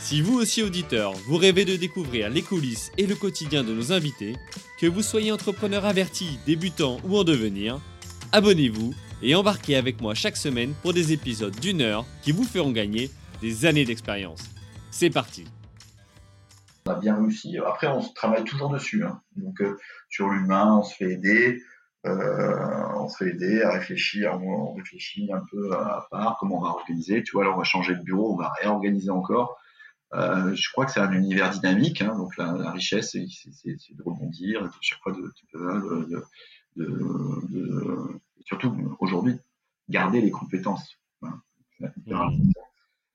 Si vous aussi auditeur, vous rêvez de découvrir les coulisses et le quotidien de nos invités, que vous soyez entrepreneur averti, débutant ou en devenir, abonnez-vous et embarquez avec moi chaque semaine pour des épisodes d'une heure qui vous feront gagner des années d'expérience. C'est parti On a bien réussi. Après, on travaille toujours dessus. hein. Donc, euh, sur l'humain, on se fait aider. Euh, on se fait aider à réfléchir. On réfléchit un peu à part comment on va organiser. Tu vois, là, on va changer de bureau, on va réorganiser encore. Euh, je crois que c'est un univers dynamique. hein. donc, la, la richesse, c'est de rebondir, et de chaque fois de, de, de- surtout aujourd'hui, garder les compétences. Hyper important.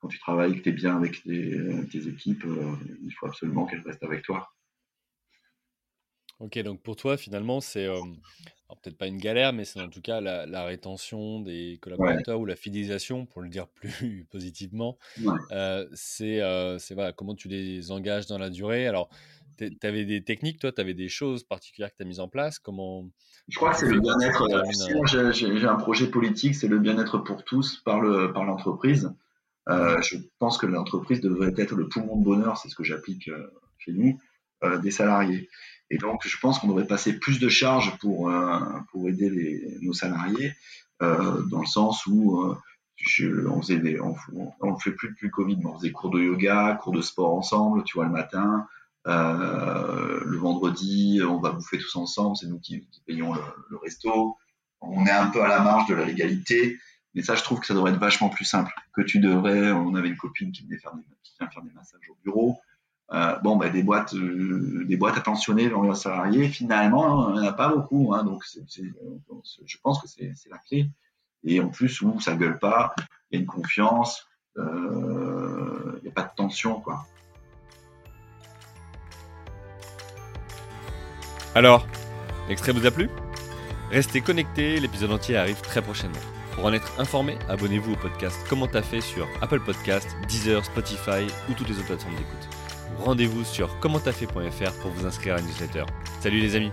Quand tu travailles, que tu es bien avec tes, tes équipes, euh, il faut absolument qu'elles restent avec toi. Ok, donc pour toi, finalement, c'est euh, peut-être pas une galère, mais c'est en tout cas la, la rétention des collaborateurs ou la fidélisation, pour le dire plus positivement. Ouais. Euh, c'est euh, voilà, comment tu les engages dans la durée? Alors, tu avais des techniques, toi, tu avais des choses particulières que tu as mises en place? Comment Je crois que c'est le bien-être. J'ai- un projet politique, c'est le bien-être pour tous par le par l'entreprise. Euh, je pense que l'entreprise devrait être le poumon de bonheur, c'est ce que j'applique chez nous, des salariés. Et donc, je pense qu'on devrait passer plus de charges pour euh, pour aider les, nos salariés, euh, dans le sens où euh, on faisait des, on, on le fait plus depuis le Covid, mais on faisait cours de yoga, cours de sport ensemble, tu vois, le matin. Euh, le vendredi, on va bouffer tous ensemble, c'est nous qui, qui payons le, le resto. On est un peu à la marge de la légalité, mais ça, je trouve que ça devrait être vachement plus simple. Que tu devrais, on avait une copine qui venait faire des, qui vient faire des massages au bureau. Euh, bon, bah, des boîtes, euh, des boîtes vers leurs salariés, finalement, il n'y en a pas beaucoup. Hein, donc, je pense que c'est la clé. Et en plus, où ça gueule pas, il y a une confiance, euh, il n'y a pas de tension, quoi. Alors, l'extrait vous a plu? Restez connectés, l'épisode entier arrive très prochainement. Pour en être informé, abonnez-vous au podcast Comment t'as fait sur Apple Podcast, Deezer, Spotify ou toutes les autres plateformes d'écoute. Rendez-vous sur commenttafait.fr pour vous inscrire à la newsletter. Salut les amis